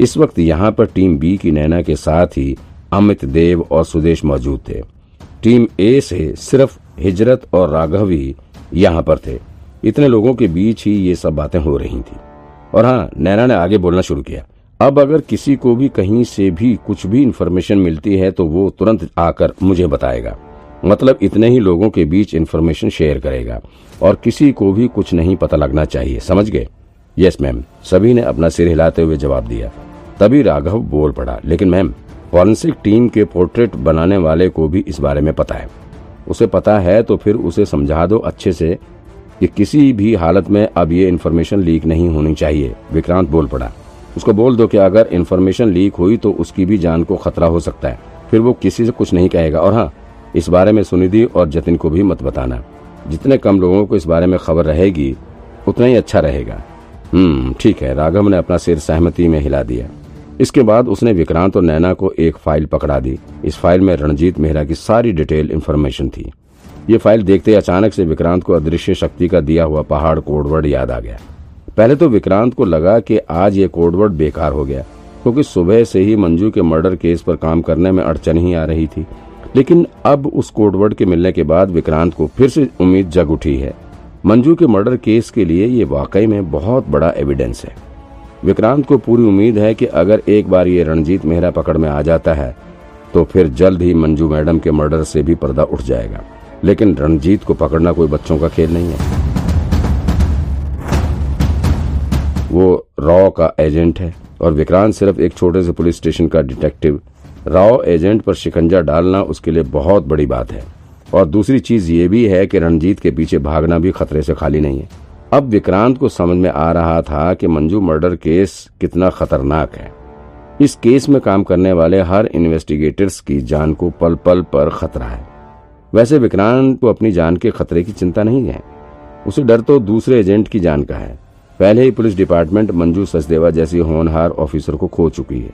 इस वक्त यहाँ पर टीम बी की नैना के साथ ही अमित देव और सुदेश मौजूद थे। टीम ए से सिर्फ़ हिजरत और राघव ही यहाँ पर थे। इतने लोगों के बीच ही ये सब बातें हो रही थी। और हाँ नैना ने आगे बोलना शुरू किया। अब अगर किसी को भी कहीं से भी कुछ भी इन्फॉर्मेशन मिलती है तो वो तुरंत आकर मुझे बताएगा। मतलब इतने ही लोगों के बीच इन्फॉर्मेशन शेयर करेगा। और किसी को भी कुछ नहीं पता लगना चाहिए। समझ गए? यस मैम सभी ने अपना सिर हिलाते हुए जवाब दिया। तभी राघव बोल पड़ा। लेकिन मैम, फॉरेंसिक टीम के पोर्ट्रेट बनाने वाले को भी इस बारे में पता है। उसे पता है तो फिर उसे समझा दो अच्छे से कि किसी भी हालत में अब ये इन्फॉर्मेशन लीक नहीं होनी चाहिए। विक्रांत बोल पड़ा। उसको बोल दो कि अगर इन्फॉर्मेशन लीक हुई तो उसकी भी जान को खतरा हो सकता है। फिर वो किसी से कुछ नहीं कहेगा। और हाँ इस बारे में सुनिधि और जतिन को भी मत बताना। जितने कम लोगों को इस बारे में खबर रहेगी, उतना ही अच्छा रहेगा। हम्म ठीक है। राघव ने अपना सिर सहमति में हिला दिया। इसके बाद उसने विक्रांत और नैना को एक फ़ाइल पकड़ा दी। इस फ़ाइल में रणजीत मेहरा की सारी डिटेल इन्फॉर्मेशन थी। ये फ़ाइल देखते अचानक से विक्रांत को अदृश्य शक्ति का दिया हुआ पहाड़ कोडवर्ड याद आ गया। पहले तो विक्रांत को लगा कि आज ये कोडवर्ड बेकार हो गया, क्योंकि सुबह से ही मंजू के मर्डर केस पर काम करने में अड़चन ही आ रही थी। लेकिन अब उस कोडवर्ड के मिलने के बाद विक्रांत को फिर से उम्मीद जग उठी है। मंजू के मर्डर केस के लिए ये वाकई में बहुत बड़ा एविडेंस है। विक्रांत को पूरी उम्मीद है कि अगर एक बार ये रणजीत मेहरा पकड़ में आ जाता है तो फिर जल्द ही मंजू मैडम के मर्डर से भी पर्दा उठ जाएगा। लेकिन रणजीत को पकड़ना कोई बच्चों का खेल नहीं है। वो रॉ का एजेंट है और विक्रांत सिर्फ़ एक छोटे से पुलिस स्टेशन का डिटेक्टिव। रॉ एजेंट पर शिकंजा डालना उसके लिए बहुत बड़ी बात है। और दूसरी चीज़ ये भी है कि रणजीत के पीछे भागना भी खतरे से खाली नहीं है। अब विक्रांत को समझ में आ रहा था कि मंजू मर्डर केस कितना खतरनाक है। इस केस में काम करने वाले हर इन्वेस्टिगेटर्स की जान को पल पल पर खतरा है। वैसे विक्रांत को अपनी जान के खतरे की चिंता नहीं है। उसे डर तो दूसरे एजेंट की जान का है। पहले ही पुलिस डिपार्टमेंट मंजू सचदेवा जैसी होनहार ऑफिसर को खो चुकी है।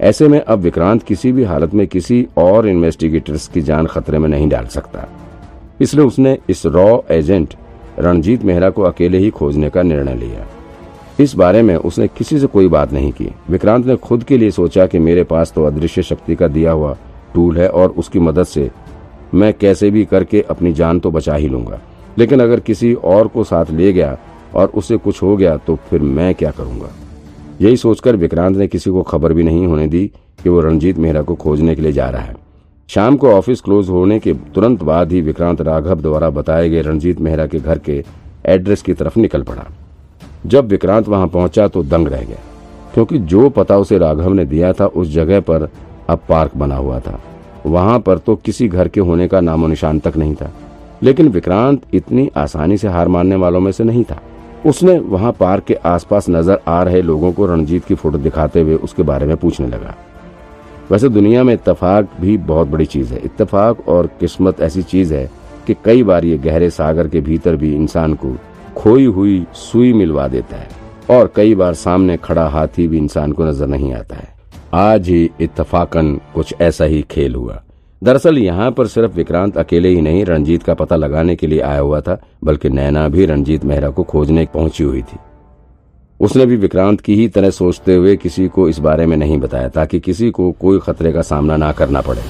ऐसे में अब विक्रांत किसी भी हालत में किसी और इन्वेस्टिगेटर्स की जान खतरे में नहीं डाल सकता। इसलिए उसने इस रॉ एजेंट रणजीत मेहरा को अकेले ही खोजने का निर्णय लिया। इस बारे में उसने किसी से कोई बात नहीं की। विक्रांत ने खुद के लिए सोचा कि मेरे पास तो अदृश्य शक्ति का दिया हुआ टूल है और उसकी मदद से मैं कैसे भी करके अपनी जान तो बचा ही लूँगा। लेकिन अगर किसी और को साथ ले गया और उसे कुछ हो गया तो फिर मैं क्या करूँगा? यही सोचकर विक्रांत ने किसी को खबर भी नहीं होने दी कि वो रणजीत मेहरा को खोजने के लिए जा रहा है। शाम को ऑफ़िस क्लोज होने के तुरंत बाद ही विक्रांत राघव द्वारा बताए गए रणजीत मेहरा के घर के एड्रेस की तरफ़ निकल पड़ा। जब विक्रांत वहाँ पहुँचा तो दंग रह गया, क्योंकि जो पता उसे राघव ने दिया था उस जगह पर अब पार्क बना हुआ था। वहाँ पर तो किसी घर के होने का नामो निशान तक नहीं था, लेकिन विक्रांत इतनी आसानी से हार मानने वालों में से नहीं था। उसने वहाँ पार्क के आसपास नज़र आ रहे लोगों को रणजीत की फ़ोटो दिखाते हुए उसके बारे में पूछने लगा। वैसे दुनिया में इतफाक भी बहुत बड़ी चीज़ है। इतफाक और किस्मत ऐसी चीज़ है कि कई बार ये गहरे सागर के भीतर भी इंसान को खोई हुई सुई मिलवा देता है और कई बार सामने खड़ा हाथी भी इंसान को नज़र नहीं आता है। आज ही इतफाकन कुछ ऐसा ही खेल हुआ। दरअसल यहाँ पर सिर्फ़ विक्रांत अकेले ही नहीं रणजीत का पता लगाने के लिए आया हुआ था, बल्कि नैना भी रणजीत मेहरा को खोजने पहुँची हुई थी। उसने भी विक्रांत की ही तरह सोचते हुए किसी को इस बारे में नहीं बताया, ताकि किसी को कोई खतरे का सामना ना करना पड़े।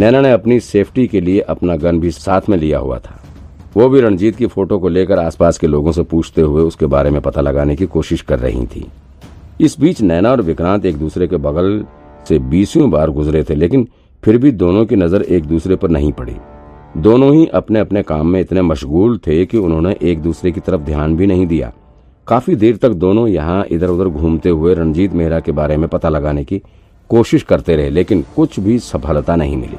नैना ने अपनी सेफ्टी के लिए अपना गन भी साथ में लिया हुआ था। वो भी रणजीत की फ़ोटो को लेकर आसपास के लोगों से पूछते हुए उसके बारे में पता लगाने की कोशिश कर रही थी। इस बीच नैना और विक्रांत एक दूसरे के बगल से बीसवीं बार गुजरे थे, लेकिन फिर भी दोनों की नज़र एक दूसरे पर नहीं पड़ी। दोनों ही अपने अपने काम में इतने मशगूल थे कि उन्होंने एक दूसरे की तरफ़ ध्यान भी नहीं दिया। काफ़ी देर तक दोनों यहाँ इधर उधर घूमते हुए रणजीत मेहरा के बारे में पता लगाने की कोशिश करते रहे, लेकिन कुछ भी सफलता नहीं मिली।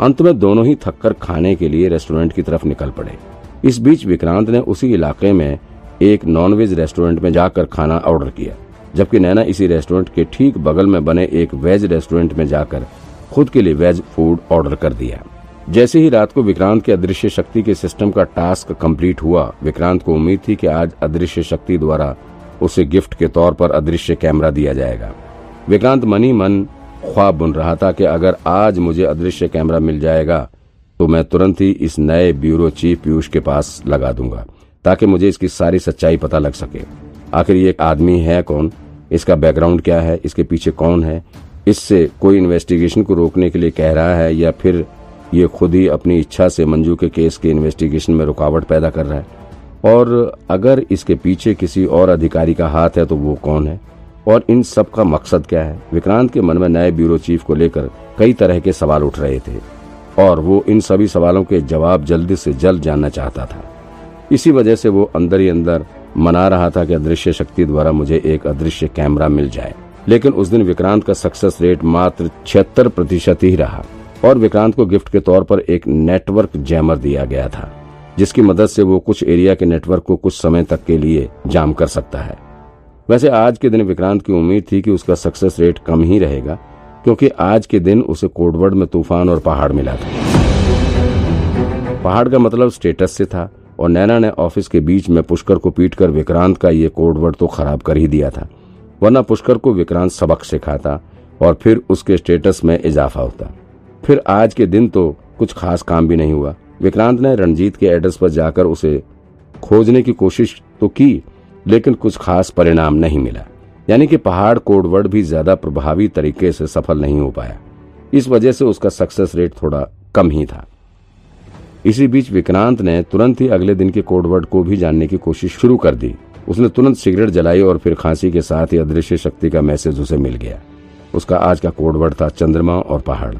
अंत में दोनों ही थककर खाने के लिए रेस्टोरेंट की तरफ़ निकल पड़े। इस बीच विक्रांत ने उसी इलाके में एक नॉनवेज रेस्टोरेंट में जाकर खाना ऑर्डर किया, जबकि नैना इसी रेस्टोरेंट के ठीक बगल में बने एक वेज रेस्टोरेंट में जाकर खुद के लिए वेज फ़ूड ऑर्डर कर दिया। जैसे ही रात को विक्रांत के अदृश्य शक्ति के सिस्टम का टास्क कंप्लीट हुआ, विक्रांत को उम्मीद थी कि आज अदृश्य शक्ति द्वारा उसे गिफ्ट के तौर पर अदृश्य कैमरा दिया जाएगा। विक्रांत मनी मन ख्वाब बुन रहा था कि अगर आज मुझे अदृश्य कैमरा मिल जाएगा तो मैं तुरंत ही इस नए ब्यूरो चीफ पीयूष के पास लगा दूँगा, ताकि मुझे इसकी सारी सच्चाई पता लग सके। आखिर ये आदमी है कौन? इसका बैकग्राउंड क्या है? इसके पीछे कौन है? इससे कोई इन्वेस्टिगेशन को रोकने के लिए कह रहा है या फिर ये खुद ही अपनी इच्छा से मंजू के केस के इन्वेस्टिगेशन में रुकावट पैदा कर रहा है। और अगर इसके पीछे किसी और अधिकारी का हाथ है तो वो कौन है? और इन सब का मकसद क्या है? विक्रांत के मन में नए ब्यूरो चीफ को लेकर कई तरह के सवाल उठ रहे थे, और वो इन सभी सवालों के जवाब जल्दी से जल्द जानना चाहता था। इसी वजह से वो अंदर ही अंदर मना रहा था कि अदृश्य शक्ति द्वारा मुझे एक अदृश्य कैमरा मिल जाए। लेकिन उस दिन विक्रांत का सक्सेस रेट मात्र छिहत्तर प्रतिशत ही रहा। और विक्रांत को गिफ्ट के तौर पर एक नेटवर्क जैमर दिया गया था, जिसकी मदद से वो कुछ एरिया के नेटवर्क को कुछ समय तक के लिए जाम कर सकता है। वैसे आज के दिन विक्रांत की उम्मीद थी कि उसका सक्सेस रेट कम ही रहेगा, क्योंकि आज के दिन उसे कोडवर्ड में तूफ़ान और पहाड़ मिला था। पहाड़ का मतलब स्टेटस से था, और नैना ने ऑफ़िस के बीच में पुष्कर को पीटकर विक्रांत का ये कोडवर्ड तो खराब कर ही दिया था, वरना पुष्कर को विक्रांत सबक सिखाता और फिर उसके स्टेटस में इजाफा होता। फिर आज के दिन तो कुछ खास काम भी नहीं हुआ। विक्रांत ने रणजीत के एड्रेस पर जाकर उसे खोजने की कोशिश तो की, लेकिन कुछ खास परिणाम नहीं मिला। यानी कि पहाड़ कोडवर्ड भी ज़्यादा प्रभावी तरीके से सफल नहीं हो पाया। इस वजह से उसका सक्सेस रेट थोड़ा कम ही था। इसी बीच विक्रांत ने तुरंत ही अगले दिन के कोडवर्ड को भी जानने की कोशिश शुरू कर दी। उसने तुरंत सिगरेट जलाई और फिर खांसी के साथ ही अदृश्य शक्ति का मैसेज उसे मिल गया। उसका आज का कोडवर्ड था चंद्रमा और पहाड़।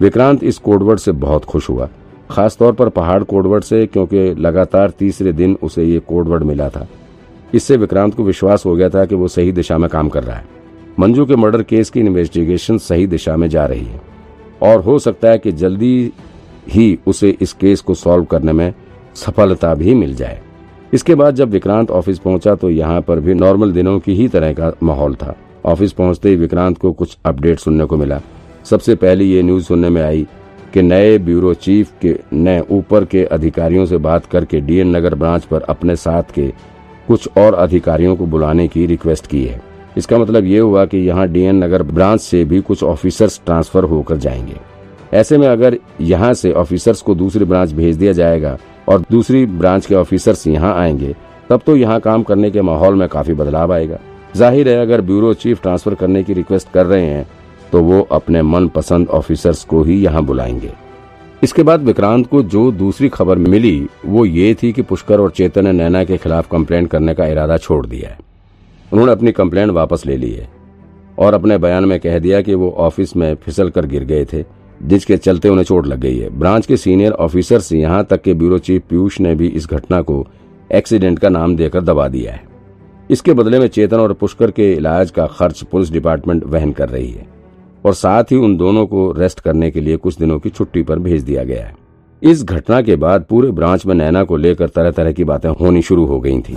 विक्रांत इस कोडवर्ड से बहुत खुश हुआ, खासतौर पर पहाड़ कोडवर्ड से, क्योंकि लगातार तीसरे दिन उसे ये कोडवर्ड मिला था। इससे विक्रांत को विश्वास हो गया था कि वो सही दिशा में काम कर रहा है। मंजू के मर्डर केस की इन्वेस्टिगेशन सही दिशा में जा रही है। और हो सकता है कि जल्दी ही उसे इस केस को सॉल्व करने में सफलता भी मिल जाए। इसके बाद जब विक्रांत ऑफ़िस पहुँचा तो यहाँ पर भी नॉर्मल दिनों की ही तरह का माहौल था। ऑफ़िस पहुँचते ही विक्रांत को कुछ अपडेट सुनने को मिला। सबसे पहले ये न्यूज़ सुनने में आई कि नए ब्यूरो चीफ के, ने ऊपर के अधिकारियों से बात करके डीएन नगर ब्रांच पर अपने साथ के कुछ और अधिकारियों को बुलाने की रिक्वेस्ट की है। इसका मतलब ये हुआ कि यहाँ डीएन नगर ब्रांच से भी कुछ ऑफिसर्स ट्रांसफ़र होकर जाएँगे। ऐसे में अगर यहाँ से ऑफिसर्स को दूसरी ब्रांच भेज दिया जाएगा और दूसरी ब्रांच के ऑफिसर्स यहाँ आएँगे, तब तो यहाँ काम करने के माहौल में काफ़ी बदलाव आएगा। ज़ाहिर है अगर ब्यूरो चीफ ट्रांसफ़र करने की रिक्वेस्ट कर रहे हैं तो वो अपने मन पसंद ऑफिसर्स को ही यहाँ बुलाएँगे। इसके बाद विक्रांत को जो दूसरी खबर मिली, वो ये थी कि पुष्कर और चेतन ने नैना के खिलाफ कंप्लेंट करने का इरादा छोड़ दिया है। उन्होंने अपनी कंप्लेंट वापस ले ली है और अपने बयान में कह दिया कि वो ऑफ़िस में फिसल कर गिर गए थे, जिसके चलते उन्हें चोट लग गई है। ब्रांच के सीनियर ऑफिसर्स यहाँ तक के ब्यूरो चीफ पीयूष ने भी इस घटना को एक्सीडेंट का नाम देकर दबा दिया है। इसके बदले में चेतन और पुष्कर के इलाज का खर्च पुलिस डिपार्टमेंट वहन कर रही है। और साथ ही उन दोनों को रेस्ट करने के लिए कुछ दिनों की छुट्टी पर भेज दिया गया है। इस घटना के बाद पूरे ब्रांच में नैना को लेकर तरह तरह की बातें होनी शुरू हो गई थी।